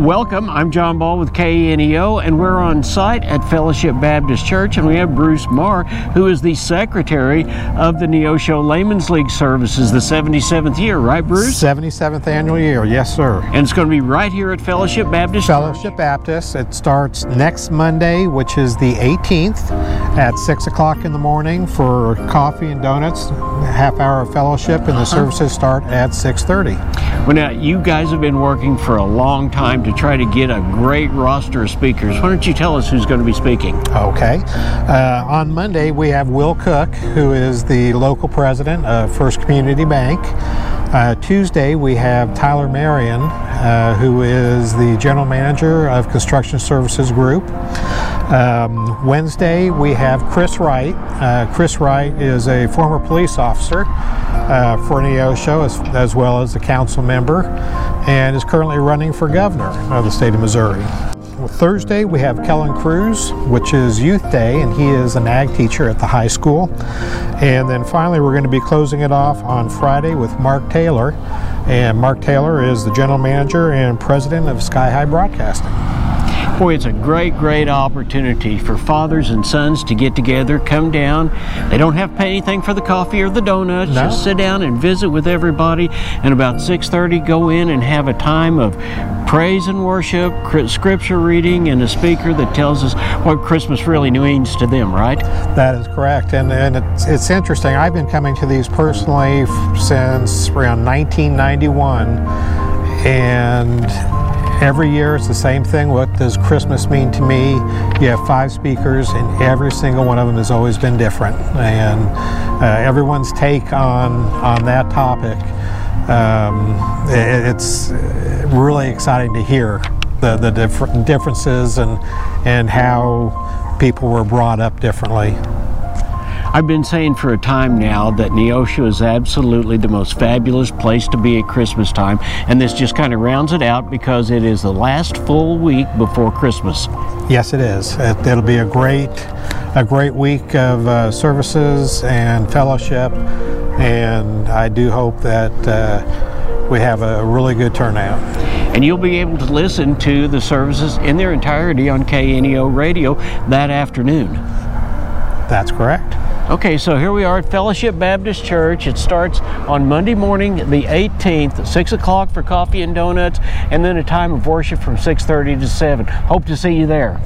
welcome. I'm John Ball with KNEO, and we're on site at Fellowship Baptist Church, and we have Bruce Mahr, who is the secretary of the Neosho Laymen's League Services, the 77th year, right, Bruce? 77th annual year, yes, sir. And it's going to be right here at Fellowship Baptist. Fellowship Baptist. It starts next Monday, which is the 18th, at 6 o'clock in the morning for coffee and donuts, half hour of fellowship, and the uh-huh. services start at 6.30. Well, now, you guys have been working for a long time to try to get a great roster of speakers. Why don't you tell us who's going to be speaking? Okay. Uh, on Monday, we have Will Cook, who is the local president of First Community Bank. Uh, Tuesday, we have Tyler Marion, uh, who is the general manager of Construction Services Group. Um, Wednesday, we have Chris Wright. Uh, Chris Wright is a former police officer uh, for Neosho as, as well as a council member and is currently running for governor of the state of Missouri. Thursday, we have Kellen Cruz, which is Youth Day, and he is an ag teacher at the high school. And then finally, we're going to be closing it off on Friday with Mark Taylor. And Mark Taylor is the general manager and president of Sky High Broadcasting. Boy, it's a great, great opportunity for fathers and sons to get together, come down. They don't have to pay anything for the coffee or the donuts. No. Just sit down and visit with everybody. And about 6:30, go in and have a time of praise and worship, scripture reading, and a speaker that tells us what Christmas really means to them. Right? That is correct, and and it's, it's interesting. I've been coming to these personally since around 1991, and every year it's the same thing. What does Christmas mean to me? You have five speakers, and every single one of them has always been different, and uh, everyone's take on on that topic. Um, it, it's really exciting to hear the the different differences and and how people were brought up differently. I've been saying for a time now that Neosho is absolutely the most fabulous place to be at Christmas time, and this just kind of rounds it out because it is the last full week before Christmas. Yes, it is. It, it'll be a great, a great week of uh, services and fellowship, and I do hope that uh, we have a really good turnout. And you'll be able to listen to the services in their entirety on KNEO radio that afternoon. That's correct. Okay, so here we are at Fellowship Baptist Church. It starts on Monday morning, the 18th, 6 o'clock for coffee and donuts, and then a time of worship from 6.30 to 7. Hope to see you there.